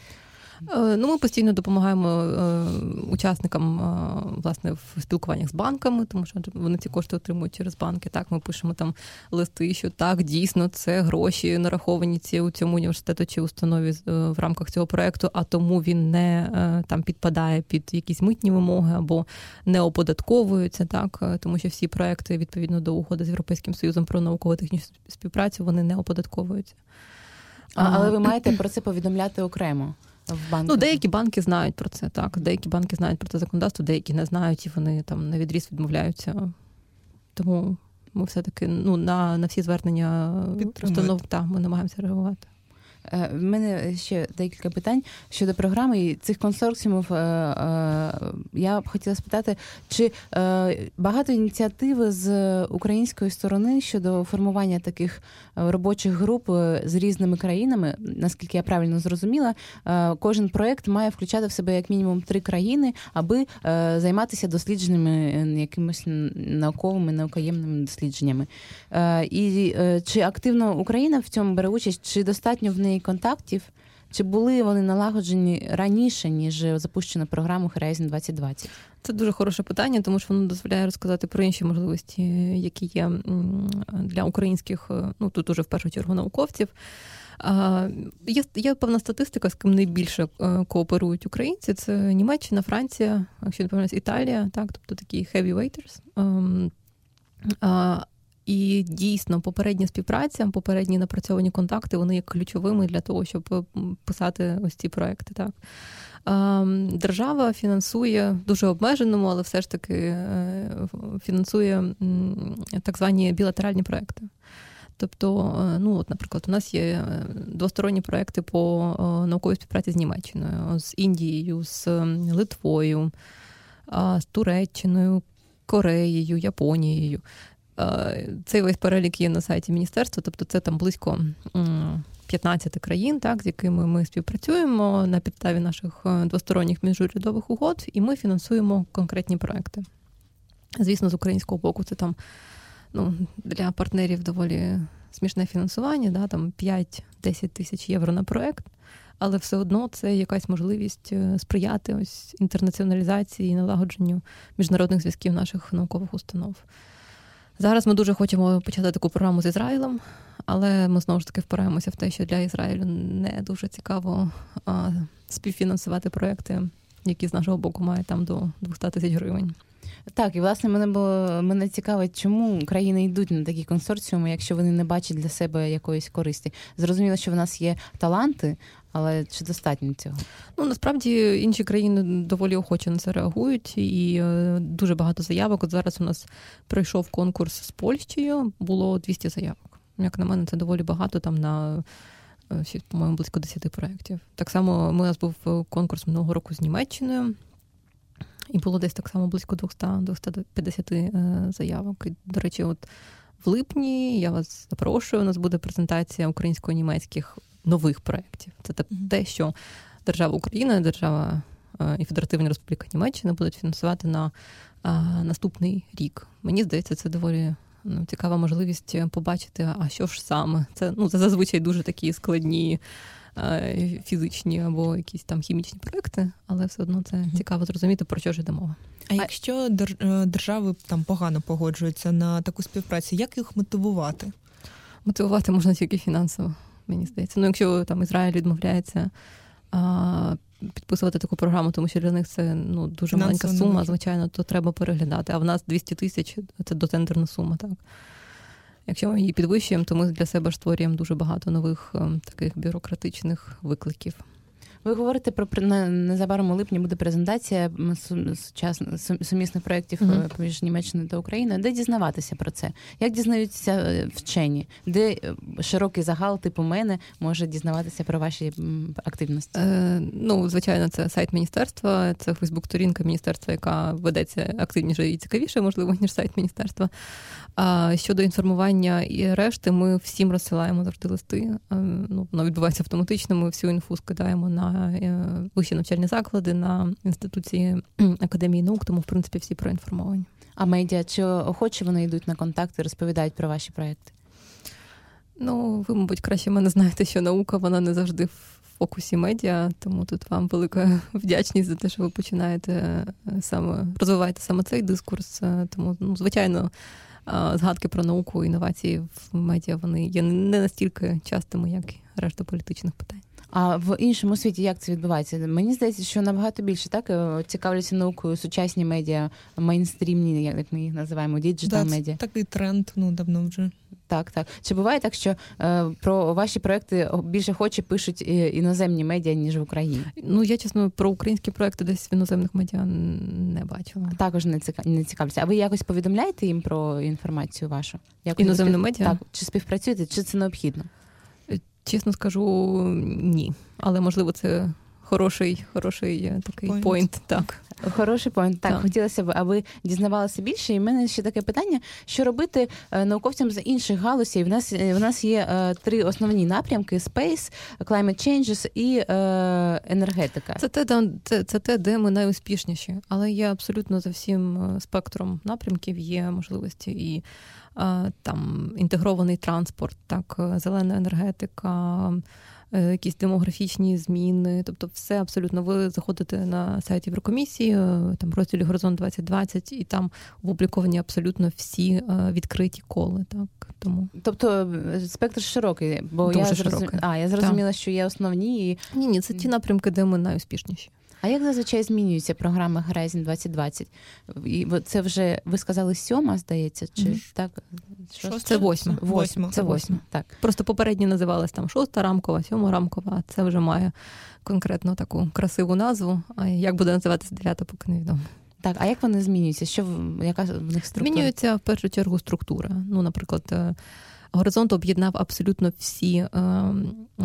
Е, ну, Ми постійно допомагаємо е, учасникам е, власне в спілкуваннях з банками, тому що вони ці кошти отримують через банки. Так, ми пишемо там листи, що так, дійсно, це гроші нараховані ці у цьому університету чи установі в рамках цього проекту, а тому він не там підпадає під якісь митні вимоги або не оподатковується, так тому що всі проекти відповідно до угоди з Європейським Союзом про науково технічну співпрацю вони не оподатковуються. А, Але ви маєте про це повідомляти окремо в банках? Ну, деякі банки знають про це, так. Деякі банки знають про це законодавство, деякі не знають, і вони там на відріз відмовляються. Тому ми все-таки ну, на на всі звернення установ так, ми намагаємося реагувати. Е, в мене ще декілька питань щодо програми і цих консорціумів. Е, е, я б хотіла спитати, чи багато ініціативи з української сторони щодо формування таких робочих груп з різними країнами, наскільки я правильно зрозуміла, кожен проект має включати в себе як мінімум три країни, аби займатися дослідженнями якимись науковими наукоємними дослідженнями. І чи активно Україна в цьому бере участь, чи достатньо в неї неї контактів? Чи були вони налагоджені раніше, ніж запущена програма Horizon 2020? Це дуже хороше питання, тому що воно дозволяє розказати про інші можливості, які є для українських, е, ну тут уже в першу чергу науковців. Є є певна статистика, з ким найбільше е, кооперують українці. Це Німеччина, Франція, якщо не помиляюсь, Італія, так, тобто такі heavyweights. Ем, і дійсно попередня співпраця, попередні напрацьовані контакти, вони є ключовими для того, щоб е, писати ось ці проекти. Так. Держава фінансує дуже обмеженому, але все ж таки е, фінансує так звані білатеральні проекти. Тобто, е, ну от, наприклад, у нас є двосторонні проекти по науковій співпраці з Німеччиною, з Індією, з Литвою, з Туреччиною, Кореєю, Японією. Е, цей весь перелік є на сайті міністерства, тобто це там близько 15 країн, так, з якими ми співпрацюємо на підставі наших е, двосторонніх міжурядових угод, і ми фінансуємо конкретні проекти. Звісно, з українського боку, це там ну, для партнерів доволі смішне фінансування, да, там 5-10 тисяч євро на проект. Але все одно це якась можливість е, сприяти ось інтернаціоналізації і налагодженню міжнародних зв'язків наших наукових установ. Зараз ми дуже хочемо почати таку програму з Ізраїлем, але ми знову ж таки впираємося в те, що для Ізраїлю не дуже цікаво співфінансувати проекти, які з нашого боку мають там до 200 тисяч гривень. Так, і власне мене було мене цікавить, чому країни йдуть на такі консорціуми, якщо вони не бачать для себе якоїсь користі. Зрозуміло, що в нас є таланти, але чи достатньо цього? Ну насправді інші країни доволі охоче на це реагують, і е, дуже багато заявок. От зараз у нас пройшов конкурс з Польщею, було 200 заявок. Як на мене, це доволі багато там на. Е, по-моєму, близько 10 проєктів. Так само у нас був конкурс минулого року з Німеччиною, і було десь так само близько 200-250 заявок. І, До речі, от в липні я вас запрошую. У нас буде презентація українсько-німецьких нових проєктів. Це те, що держава Україна, держава е, і Федеративна Республіка Німеччина будуть фінансувати на наступний рік. Мені здається, це доволі ну, цікава можливість побачити, а що ж саме. Це ну, це зазвичай дуже такі складні. Е, фізичні або якісь там хімічні проекти, але все одно це цікаво зрозуміти, про що ж йде мова. А якщо е, держави там погано погоджуються на таку співпрацю, як їх мотивувати? Мотивувати можна тільки фінансово мені здається. Ну, якщо там Ізраїль відмовляється а, підписувати таку програму, тому що для них це ну, дуже маленька сума, звичайно, то треба переглядати. А в нас 200 тисяч це дотендерна сума, так. Якщо ми її підвищуємо, то ми для себе створюємо дуже багато нових ем, таких бюрократичних викликів. Ви говорите про незабаром у липні буде презентація сучасних сумісних проєктів mm-hmm. поміж Німеччиною та Україною. Де дізнаватися про це? Як дізнаються е, вчені? Де е, широкий загал, типу мене, може дізнаватися про ваші активності? Е, Ну, звичайно, це сайт міністерства, це Фейсбук-сторінка міністерства, яка ведеться активніше і цікавіше, можливо, ніж сайт міністерства. А щодо інформування і решти, ми всім розсилаємо завжди листи. Ну, Воно відбувається автоматично. Ми всю інфу скидаємо на е, вищі навчальні заклади, на інституції академії наук, тому в принципі всі проінформовані. А медіа чи охоче вони йдуть на контакти, розповідають про ваші проекти? Ну, ви, мабуть, краще мене знаєте, що наука вона не завжди в фокусі медіа, тому тут вам велика вдячність за те, що ви починаєте е, саме розвиваєте саме цей дискурс. Е, тому, ну, звичайно, згадки про науку, інновації в медіа вони є не настільки частими, як і решта політичних питань. А в іншому світі як це відбувається? Мені здається, що набагато більше так е, цікавляться наукою сучасні медіа, мейнстрімні, як ми їх називаємо, digital медіа. Такий тренд, ну давно вже. Так, так. Чи буває так, що е, про ваші проекти більше хоче пишуть іноземні медіа, ніж в Україні? Ну я чесно про українські проекти десь в іноземних медіа не бачила. Також не цікав... не цікавляться. А ви якось повідомляєте їм про інформацію вашу? Якось Іноземне спів... медіа? Так, чи співпрацюєте, чи це необхідно? Чесно скажу, ні. Але можливо, це хороший хороший е, такий point. point. Так. Хороший point. Так, так, хотілося б, аби дізнавалися більше. І в мене ще таке питання: що робити е, науковцям з інших галузей? В нас е, в нас є е, три основні напрямки: Space, Climate Changes і е, енергетика. Це те, це, це те, де ми найуспішніші, але є абсолютно за всім спектром напрямків, є можливості і там інтегрований транспорт, так, зелена енергетика. Е, якісь демографічні зміни, тобто все абсолютно. Ви заходите на сайт Єврокомісії, е, там розділі Горизонт 2020, і там опубліковані абсолютно всі е, відкриті коли. Так тому, тобто спектр широкий, бо Дуже я зрозум... А, я зрозуміла, так. що є основні і ні, ні, це ті напрямки, де ми найуспішніші. А як зазвичай змінюються програми Horizon 2020? І це вже ви сказали сьома, здається, чи mm-hmm. так? Шоста? Це восьма. Восьма. Це восьма. Так. Просто попередні називалась там шоста рамкова, сьома рамкова, а це вже має конкретно таку красиву назву. А як буде називатися дев'ята, поки невідомо. Так, а як вони змінюються? Що яка в них структура? Змінюється в першу чергу структура. Ну, наприклад, е, горизонт об'єднав абсолютно всі. Е, е,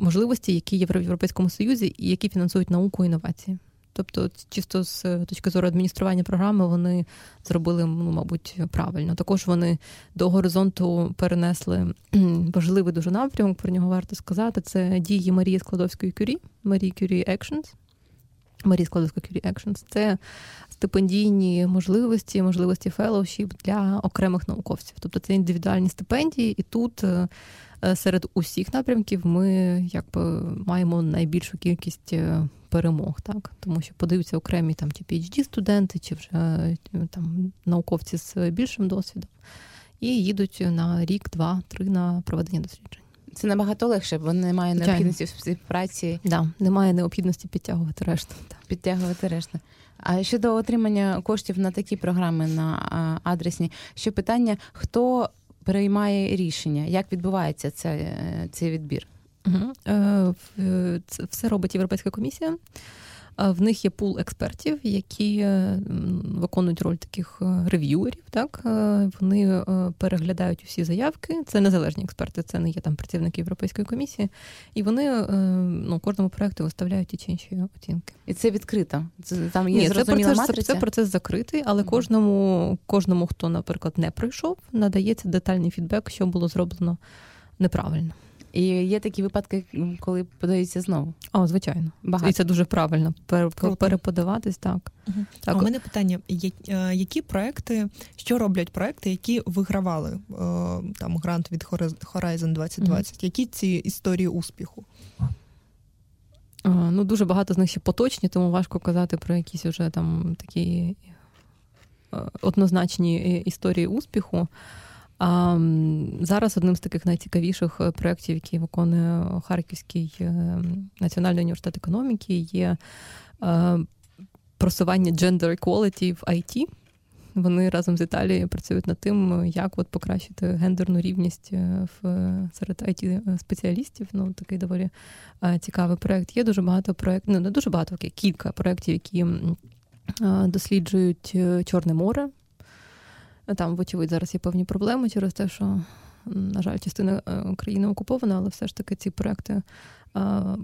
можливості, які є в Європейському Союзі, і які фінансують науку і інновації. Тобто, чисто з точки зору адміністрування програми, вони зробили, ну, мабуть, правильно. Також вони до горизонту перенесли важливий дуже напрямок, про нього варто сказати. Це дії Марії Склодовської Кюрі, Марії Кюрі Actions. Марії Склодовської Кюрі Actions. Це стипендійні можливості, можливості fellowship для окремих науковців. Тобто це індивідуальні стипендії, і тут е, Е, серед усіх напрямків ми якби маємо найбільшу кількість е, перемог, так тому що подаються окремі там чи phd студенти, чи вже е, там науковці з більшим досвідом, і їдуть на рік, два, три на проведення досліджень. Це набагато легше, бо немає необхідності в співпраці. Да, немає необхідності підтягувати решту. Підтягувати решту. А щодо отримання коштів на такі програми на адресні, ще питання: хто приймає рішення? Як відбувається це, цей відбір? Угу. Це все робить Європейська комісія. В них є пул експертів, які е, виконують роль таких е, рев'юерів. Так е, вони переглядають усі заявки. Це незалежні експерти, це не є там працівники Європейської комісії, і вони ну кожному проекту виставляють ті чи інші оцінки. І це відкрито. Це там є Ні, це процес, матриця? це процес закритий, але кожному, кожному, хто, наприклад, не пройшов, надається детальний фідбек, що було зроблено неправильно. І є такі випадки, коли подаються знову. О, звичайно. Багато. І це дуже правильно. Переподаватись так. Угу. так. У мене питання: е, які проекти, що роблять проекти, які вигравали е, там грант від Horizon 2020? Угу. Які ці історії успіху? Ну, Дуже багато з них ще поточні, тому важко казати про якісь уже там такі е, однозначні історії успіху. А зараз одним з таких найцікавіших е, проєктів, які виконує Харківський е, національний університет економіки, є е, просування gender equality в IT. вони разом з Італією працюють над тим, як от покращити гендерну рівність в серед it спеціалістів. Ну такий доволі цікавий проект. Є дуже багато проєктів, ну не дуже багато, кілька проєктів, які досліджують Чорне море. Там, вочевидь, зараз є певні проблеми через те, що, на жаль, частина України окупована, але все ж таки ці проекти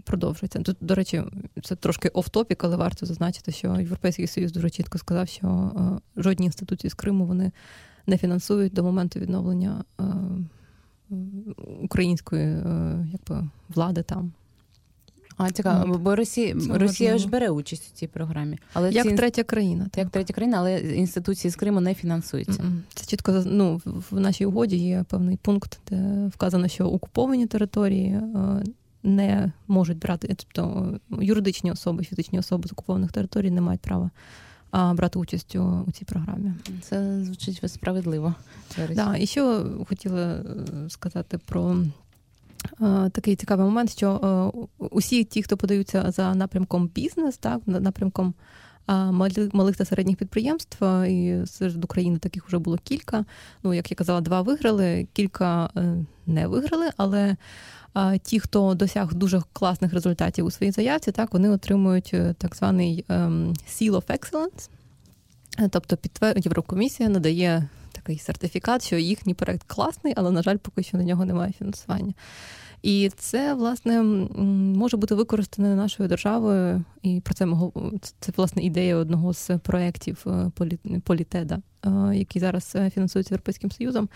продовжуються. Тут, до речі, це трошки оф-топік, але варто зазначити, що Європейський Союз дуже чітко сказав, що жодні інституції з Криму вони не фінансують до моменту відновлення української якби, влади там. А цікаво, бо Росія Росія ж бере участь у цій програмі, але як ці... третя країна, так. як третя країна, але інституції з Криму не фінансуються. Це чітко ну, в нашій угоді є певний пункт, де вказано, що окуповані території е, не можуть брати, тобто юридичні особи, фізичні особи з окупованих територій не мають права. Брати участь у, у цій програмі. Це звучить справедливо. Да, І ще хотіла е, сказати про Е, такий цікавий момент, що е, усі ті, хто подаються за напрямком бізнес, так, напрямком малих та середніх підприємств, і серед України таких вже було кілька. Ну, як я казала, два виграли, кілька е, не виграли, але ті, хто досяг дуже класних результатів у своїй заявці, так, вони отримують так званий ем, Seal of Excellence. Тобто Єврокомісія надає такий сертифікат, що їхній проект класний, але, на жаль, поки що на нього немає фінансування. І це, власне, може бути використане нашою державою, і про це мого це власне ідея одного з проєктів е, Політеда, е, який зараз е, фінансується Європейським Союзом.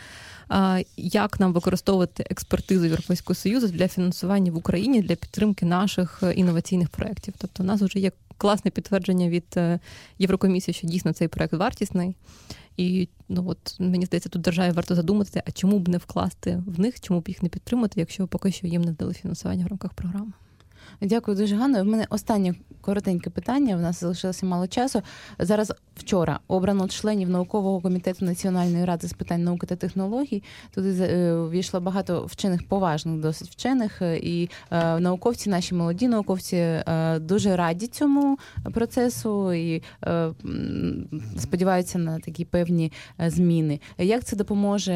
Як нам використовувати експертизу Європейського Союзу для фінансування в Україні для підтримки наших інноваційних проєктів? Тобто, у нас вже є класне підтвердження від Єврокомісії, що дійсно цей проект вартісний. І ну от мені здається, тут державі варто задуматися, а чому б не вкласти в них, чому б їх не підтримати, якщо поки що їм не дали фінансування в рамках програми. Дякую дуже, Ганна. У мене останнє коротеньке питання. У нас залишилося мало часу. Зараз вчора обрано членів наукового комітету Національної ради з питань науки та технологій. Туди е, війшло багато вчених, поважних, досить вчених, е, і е, науковці, наші молоді науковці, дуже раді цьому процесу і сподіваються на такі певні зміни. Як це допоможе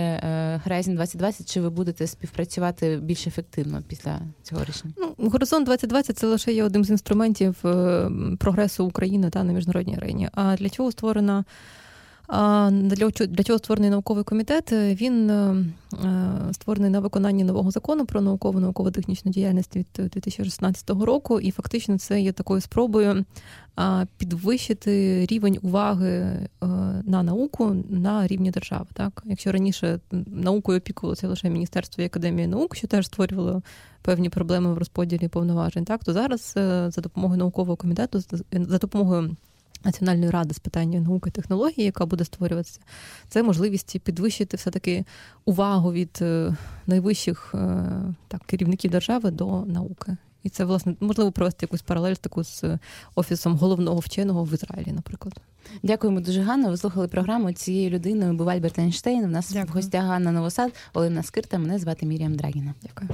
Horizon 2020? Чи ви будете співпрацювати більш ефективно після цього рішення? Ну, Горизонт 2020 це лише є одним з інструментів прогресу України та на міжнародній арені. А для чого створена для для чого створений науковий комітет? Він е, е, створений на виконанні нового закону про наукову науково-технічну діяльність від 2016 року, і фактично це є такою спробою підвищити рівень уваги е, на науку на рівні держави. Так, якщо раніше наукою опікувалося лише Міністерство і Академія наук, що теж створювало певні проблеми в розподілі повноважень, так то зараз за допомогою наукового комітету за допомогою. Національної ради з питань науки і технології, яка буде створюватися, це можливість підвищити все-таки увагу від е, найвищих е, так, керівників держави до науки. І це, власне, можливо провести якусь паралель таку з офісом головного вченого в Ізраїлі, наприклад. Дякуємо дуже Ганна. Ви слухали програму цією людиною. Був Альберт Ейнштейн. У нас Дякую. в гостях Ганна Новосад, Олена Скирта. Мене звати Міріам Драгіна. Дякую.